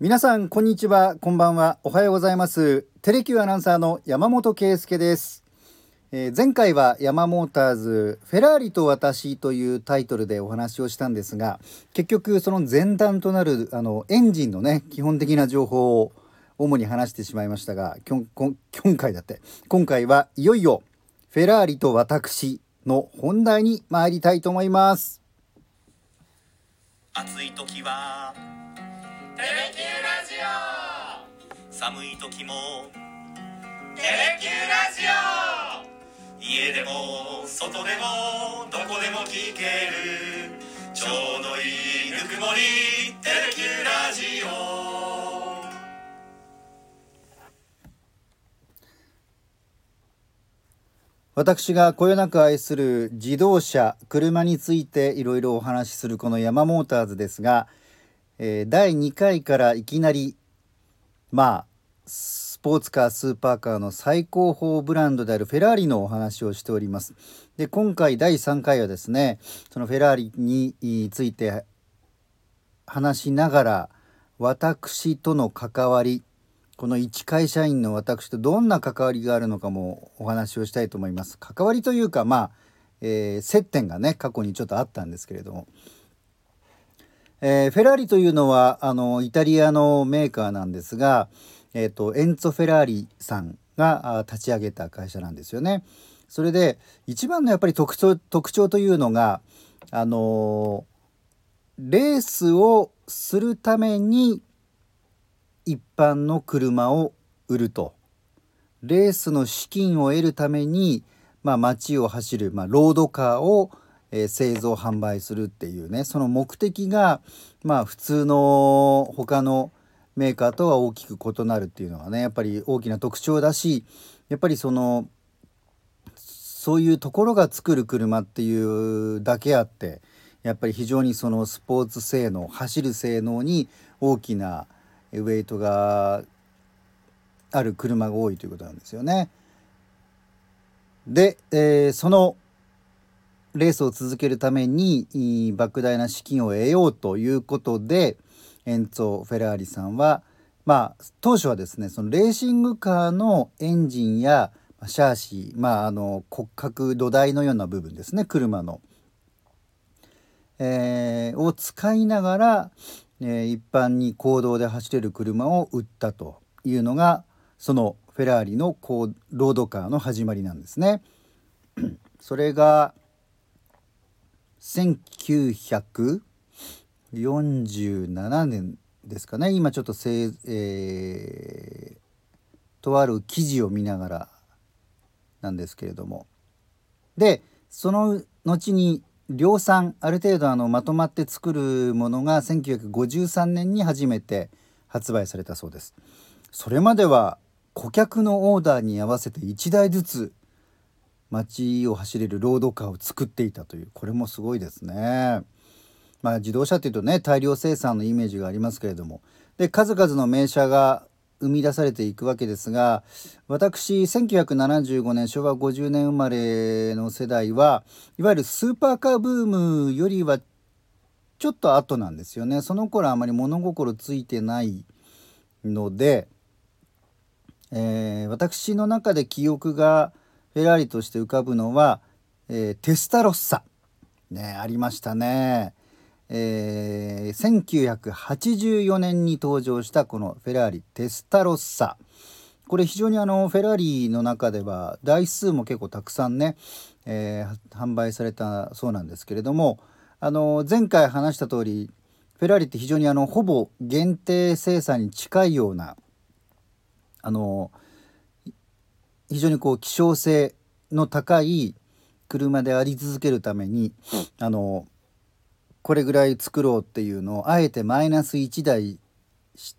皆さんこんにちは。こんばんは。おはようございます。テレキューアナウンサーの山本圭介です、えー前回はヤマモーターズフェラーリと私というタイトルでお話をしたんですが結局その前段となるあのエンジンのね基本的な情報を主に話してしまいましたが今回だって。今回はいよいよフェラーリと私の本題に参りたいと思います。暑い時はテレキューラジオ。寒い時もテレキューラジオ。家でも外でもどこでも聞ける。ちょうどいいぬくもりテレキューラジオ。私がこよなく愛する自動車車についていろいろお話しするこのヤマモーターズですが、え第2回からいきなりまあスポーツカースーパーカーの最高峰ブランドであるフェラーリのお話をしております。で今回第3回はですねそのフェラーリについて話しながら私との関わりこの一会社員の私とどんな関わりがあるのかもお話をしたいと思います。関わりというかまあ、えー接点がね過去にちょっとあったんですけれども、えーフェラーリというのはあのイタリアのメーカーなんですが、えー、とエンツォ・フェラーリさんが立ち上げた会社なんですよね。それで一番のやっぱり特徴特徴というのがあのーレースをするために一般の車を売るとレースの資金を得るために、まあ、街を走る、まあ、ロードカーを、えー製造販売するっていうねその目的が、まあ、普通の他のメーカーとは大きく異なるっていうのはねやっぱり大きな特徴だしやっぱりそのそういうところが作る車っていうだけあってやっぱり非常にそのスポーツ性能走る性能に大きなウェイトがある車が多いということなんですよね。で、えーそのレースを続けるために莫大な資金を得ようということでエンツォ・フェラーリさんはまあ当初はですねそのレーシングカーのエンジンやシャーシーまああの骨格土台のような部分ですね車の。えーを使いながら、えー一般に公道で走れる車を売ったというのがそのフェラーリのこうロードカーの始まりなんですね。それが1947年ですかね今ちょっとせ、えーとある記事を見ながらなんですけれどもでその後に量産ある程度あのまとまって作るものが1953年に初めて発売されたそうです。それまでは顧客のオーダーに合わせて1台ずつ街を走れるロードカーを作っていたというこれもすごいですね。まあ自動車っていうとね大量生産のイメージがありますけれどもで数々の名車が生み出されていくわけですが私1975年昭和50年生まれの世代はいわゆるスーパーカーブームよりはちょっと後なんですよねその頃あまり物心ついてないので、えー私の中で記憶がフェラーリとして浮かぶのは、えーテスタロッサねありましたね。えー1984年に登場したこのフェラーリテスタロッサこれ非常にあのフェラーリの中では台数も結構たくさんね、えー販売されたそうなんですけれどもあの前回話した通りフェラーリって非常にあのほぼ限定生産に近いようなあの非常にこう希少性の高い車であり続けるためにあのこれぐらい作ろうっていうのをあえてマイナス1台し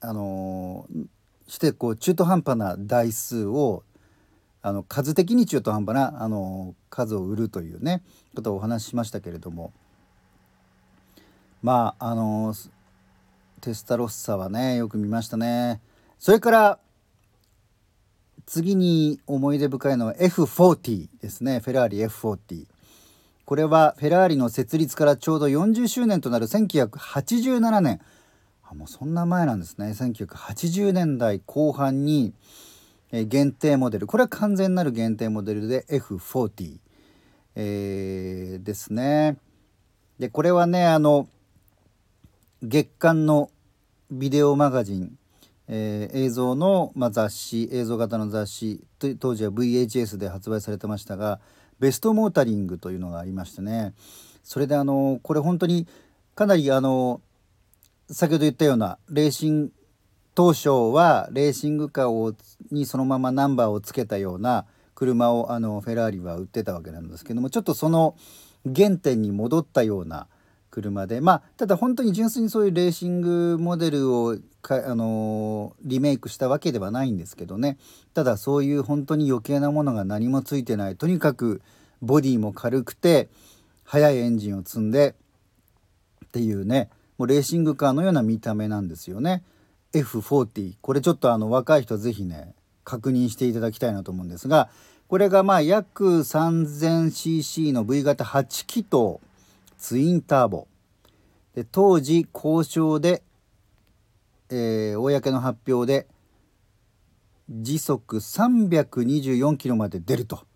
あのしてこう中途半端な台数をあの数的に中途半端なあの数を売るというねことをお話ししましたけれどもまああのテスタロッサはねよく見ましたね。それから次に思い出深いのは F40 ですね。フェラーリ F40 これはフェラーリの設立からちょうど40周年となる1987年。あもうそんな前なんですね。1980年代後半に、限定モデル。これは完全なる限定モデルで F40、えーですね。でこれはねあの月間のビデオマガジン、えー映像の、まあ、雑誌映像型の雑誌当時は VHS で発売されてましたがベストモータリングというのがありましてね。それであのこれ本当にかなりあの先ほど言ったようなレーシング当初はレーシングカーをにそのままナンバーをつけたような車をあのフェラーリは売ってたわけなんですけどもちょっとその原点に戻ったような車で。まあただ本当に純粋にそういうレーシングモデルをか、あのリメイクしたわけではないんですけどね。ただそういう本当に余計なものが何もついてない。とにかくボディも軽くて速いエンジンを積んでっていうね。もうレーシングカーのような見た目なんですよね。F40 これちょっとあの若い人是非ね確認していただきたいなと思うんですがこれがまあ約 3000cc の V 型8気筒ツインターボで当時交渉で、えー公の発表で時速324キロまで出ると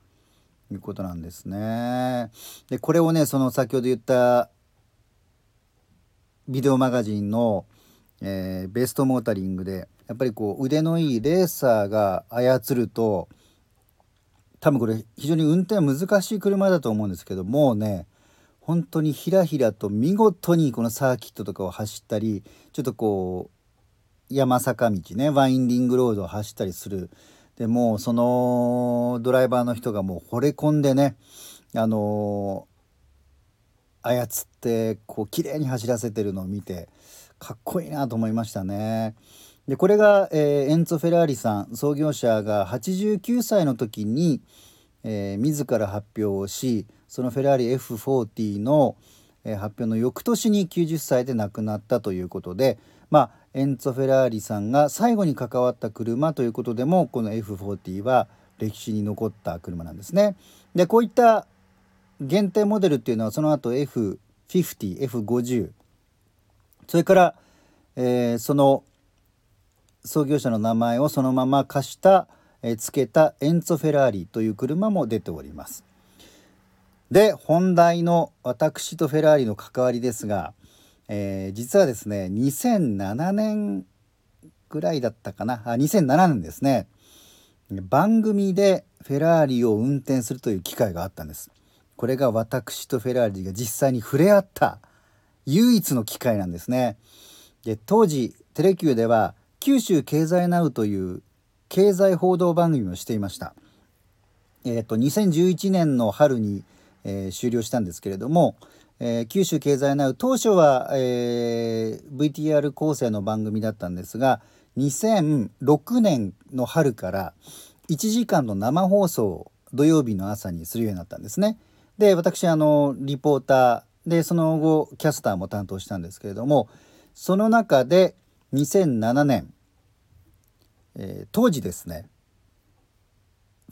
いうことなんですね。でこれをねその先ほど言ったビデオマガジンの、えーベストモータリングでやっぱりこう腕のいいレーサーが操ると多分これ非常に運転は難しい車だと思うんですけどもうね本当にひらひらと見事にこのサーキットとかを走ったりちょっとこう山坂道ねワインディングロードを走ったりするでもうそのドライバーの人がもう惚れ込んでねあの操ってこう綺麗に走らせてるのを見てかっこいいなと思いましたね。でこれが、えーエンツォ・フェラーリさん創業者が89歳の時に、えー自ら発表をしそのフェラーリ F40 の、え発表の翌年に90歳で亡くなったということでまあエンツォ・フェラーリさんが最後に関わった車ということでもこの F40 は歴史に残った車なんですね。でこういった限定モデルっていうのはその後 F50、F50 それから、えーその創業者の名前をそのまま貸した、えー付けたエンツォ・フェラーリという車も出ております。で本題の私とフェラーリの関わりですが、えー実はですね2007年ぐらいだったかなあ2007年ですね番組でフェラーリを運転するという機会があったんです。これが私とフェラーリが実際に触れ合った唯一の機会なんですね。で当時テレキューでは九州経済ナウという経済報道番組をしていました。えー、と2011年の春に、えー終了したんですけれども、えー九州経済ナウ当初は、えー VTR 構成の番組だったんですが2006年の春から1時間の生放送を土曜日の朝にするようになったんですね。で私あのリポーターでその後キャスターも担当したんですけれどもその中で2007年、えー当時ですね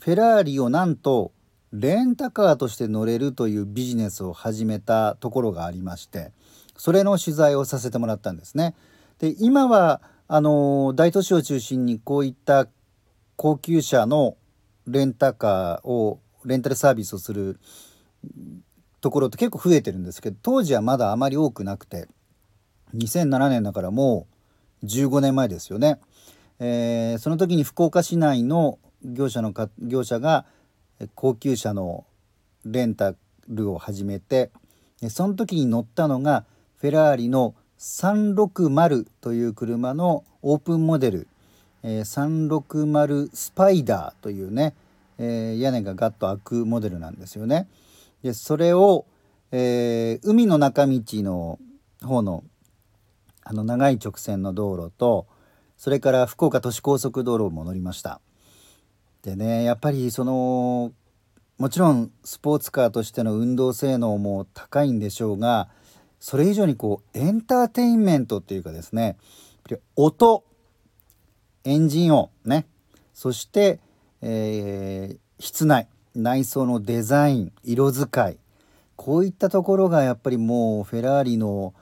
フェラーリをなんとレンタカーとして乗れるというビジネスを始めたところがありましてそれの取材をさせてもらったんですね。で今はあの大都市を中心にこういった高級車のレンタカーをレンタルサービスをするところって結構増えてるんですけど当時はまだあまり多くなくて2007年だからもう15年前ですよね。えーその時に福岡市内の業者のか業者が高級車のレンタルを始めてその時に乗ったのがフェラーリの360という車のオープンモデル、え360スパイダーというね、え屋根がガッと開くモデルなんですよね。でそれを、えー海の中道の方のあの長い直線の道路とそれから福岡都市高速道路も乗りました。でねやっぱりそのもちろんスポーツカーとしての運動性能も高いんでしょうがそれ以上にこうエンターテインメントっていうかですね音エンジン音ね。そして、えー室内内装のデザイン色使い。こういったところがやっぱりもうフェラーリの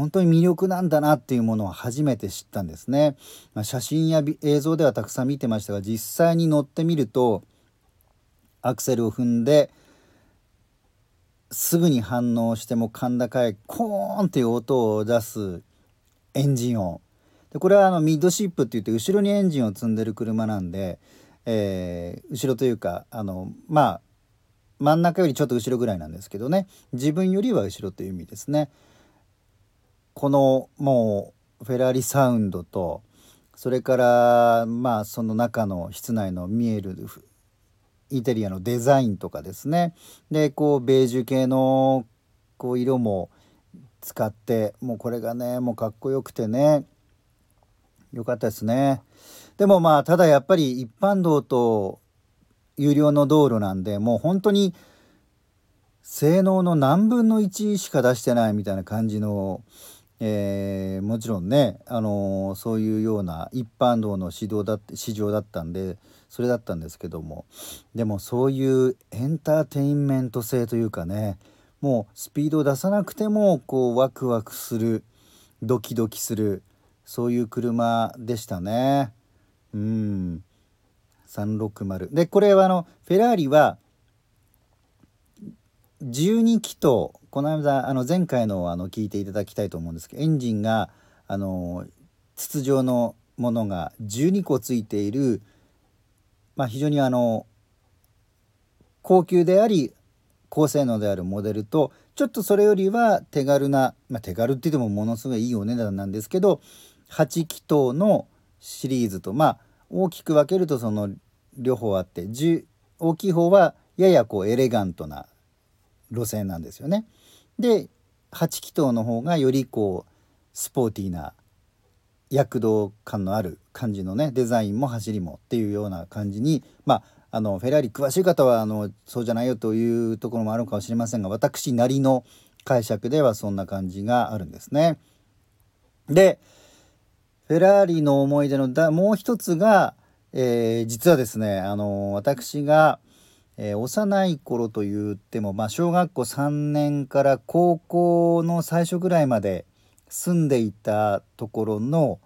本当に魅力なんだなっていうものを初めて知ったんですね。まあ、写真や映像ではたくさん見てましたが実際に乗ってみるとアクセルを踏んですぐに反応しても甲高いコーンっていう音を出すエンジン音でこれはあのミッドシップって言って後ろにエンジンを積んでる車なんで、えー、後ろというかあのまあ真ん中よりちょっと後ろぐらいなんですけどね自分よりは後ろという意味ですね。このもうフェラーリサウンドとそれからまあその中の室内の見えるインテリアのデザインとかですね。でこうベージュ系のこう色も使ってもうこれがねもうかっこよくてね。よかったですね。でもまあただやっぱり一般道と有料の道路なんでもう本当に性能の何分の1しか出してないみたいな感じのえー、もちろんね、あのー、そういうような一般道の指導だ市場だったんでそれだったんですけどもでもそういうエンターテインメント性というかねもうスピードを出さなくてもこうワクワクするドキドキするそういう車でしたね。うん360でこれはあのフェラーリは12気筒この間あの前回のあの聞いていただきたいと思うんですけどエンジンがあの筒状のものが12個ついている、まあ、非常にあの高級であり高性能であるモデルとちょっとそれよりは手軽な、まあ、手軽って言ってもものすごいいいお値段なんですけど8気筒のシリーズとまあ大きく分けるとその両方あって大きい方はややこうエレガントな路線なんですよね。で8気筒の方がよりこうスポーティーな躍動感のある感じのねデザインも走りもっていうような感じにまああのフェラーリ詳しい方はあのそうじゃないよというところもあるかもしれませんが私なりの解釈ではそんな感じがあるんですね。でフェラーリの思い出のだもう一つが、えー、実はですねあの私がえー、幼い頃と言っても、まあ、小学校3年から高校の最初ぐらいまで住んでいたところの、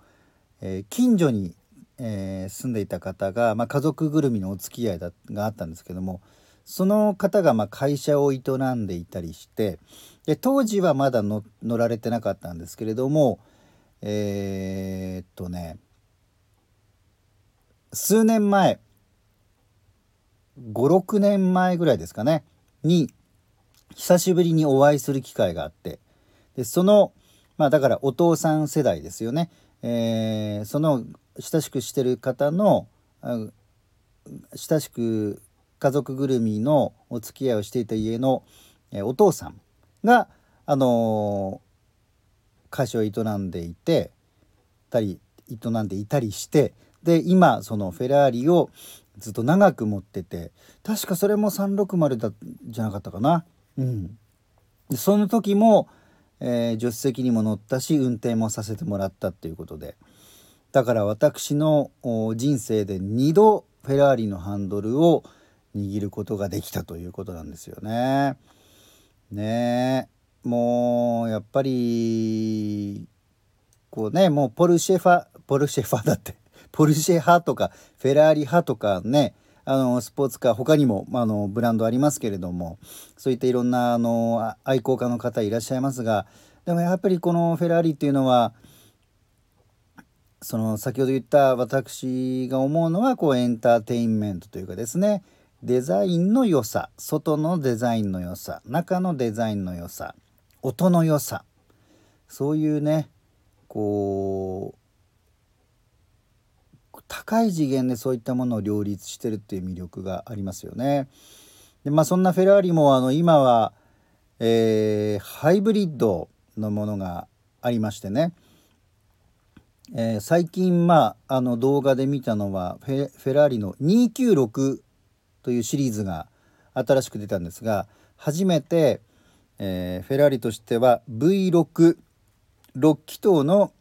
えー、近所に、えー、住んでいた方が、まあ、家族ぐるみのお付き合いがあったんですけどもその方がま会社を営んでいたりしてで当時はまだ乗られてなかったんですけれどもえー、っとね数年前56年前ぐらいですかね。に久しぶりにお会いする機会があって。でそのまあだからお父さん世代ですよね、えー、その親しくしてる方の親しく家族ぐるみのお付き合いをしていた家の、えー、お父さんがあのー、会社を営んでいてたり営んでいたりしてで今そのフェラーリをずっと長く持ってて確かそれも360だじゃなかったかな。うん、でその時も、えー、助手席にも乗ったし運転もさせてもらったっていうことでだから私の人生で2度フェラーリのハンドルを握ることができたということなんですよね。ねもうやっぱりこうねもうポルシェファポルシェファだってポルシェ派とかフェラーリ派とかねあのスポーツカー他にも、まあのブランドありますけれどもそういったいろんなあの愛好家の方いらっしゃいますがでもやっぱりこのフェラーリっていうのはその先ほど言った私が思うのはこうエンターテインメントというかですねデザインの良さ外のデザインの良さ中のデザインの良さ音の良さそういうねこう高い次元でそういったものを両立してるっていう魅力がありますよね。でまあそんなフェラーリもあの今は、えー、ハイブリッドのものがありましてね、えー、最近まああの動画で見たのはフェフェラーリの296というシリーズが新しく出たんですが初めて、えー、フェラーリとしては V66 気筒の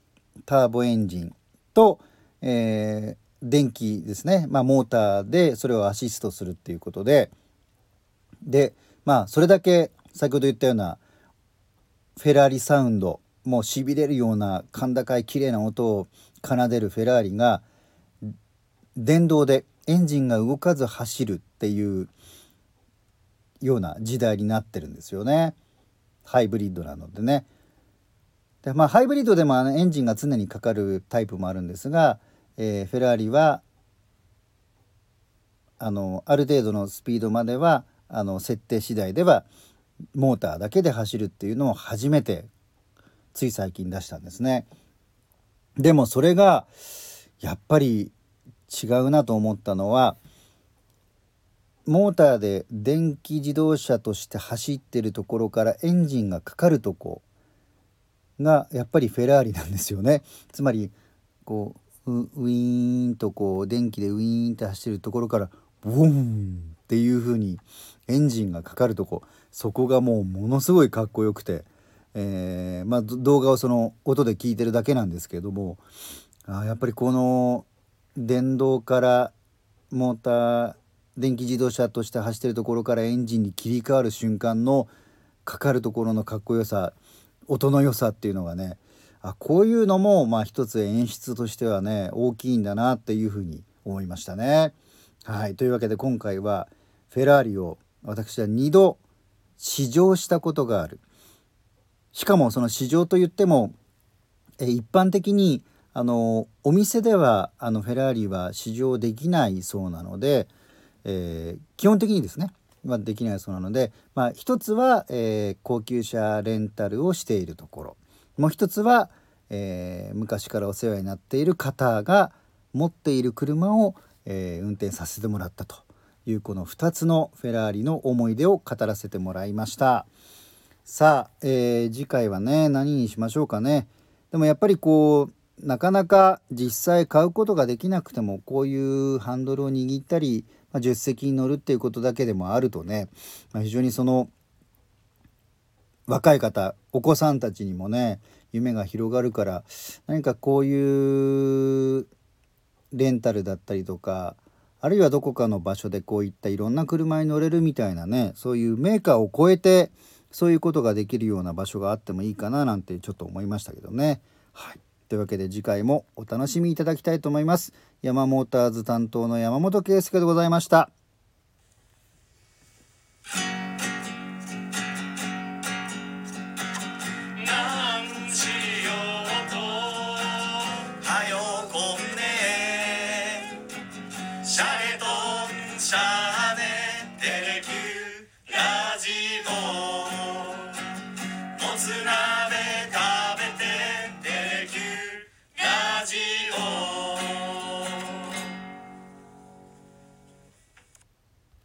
ターボエンジンと、えー、電気ですね、まあ、モーターでそれをアシストするっていうことで。でまあそれだけ先ほど言ったようなフェラーリサウンドもうしびれるような甲高い綺麗な音を奏でるフェラーリが電動でエンジンが動かず走るっていうような時代になってるんですよね。ハイブリッドなのでね。でまあハイブリッドでもエンジンが常にかかるタイプもあるんですが、えー、フェラーリはあのある程度のスピードまではあの設定次第ではモーターだけで走るっていうのを初めてつい最近出したんですね。でもそれがやっぱり違うなと思ったのはモーターで電気自動車として走ってるところからエンジンがかかるとこがやっぱりフェラーリなんですよね。つまりこうウィーンとこう電気でウィーンって走ってるところからボンっていう風にエンジンがかかるとこそこがもうものすごいかっこよくて、えー、まあ、動画をその音で聞いてるだけなんですけれどもあやっぱりこの電動からモーター電気自動車として走ってるところからエンジンに切り替わる瞬間のかかるところのかっこよさ音の良さっていうのがねあこういうのもまあ一つ演出としてはね大きいんだなっていうふうに思いましたね。はい。というわけで今回はフェラーリを私は2度試乗したことがある。しかもその試乗といってもえ一般的にあのお店ではあのフェラーリは試乗できないそうなので、えー、基本的にですねはできないそうなので、まあ、一つは、えー、高級車レンタルをしているところ。もう一つは、えー、昔からお世話になっている方が持っている車を、えー、運転させてもらったというこの2つのフェラーリの思い出を語らせてもらいました。さあ、えー、次回はね何にしましょうかね。でもやっぱりこうなかなか実際買うことができなくてもこういうハンドルを握ったり、まあ、助手席に乗るっていうことだけでもあるとね、まあ、非常にその若い方お子さんたちにもね夢が広がるから何かこういうレンタルだったりとかあるいはどこかの場所でこういったいろんな車に乗れるみたいなねそういうメーカーを超えてそういうことができるような場所があってもいいかななんてちょっと思いましたけどね。はい。というわけで次回もお楽しみいただきたいと思います。山モーターズ担当の山本圭介でございました。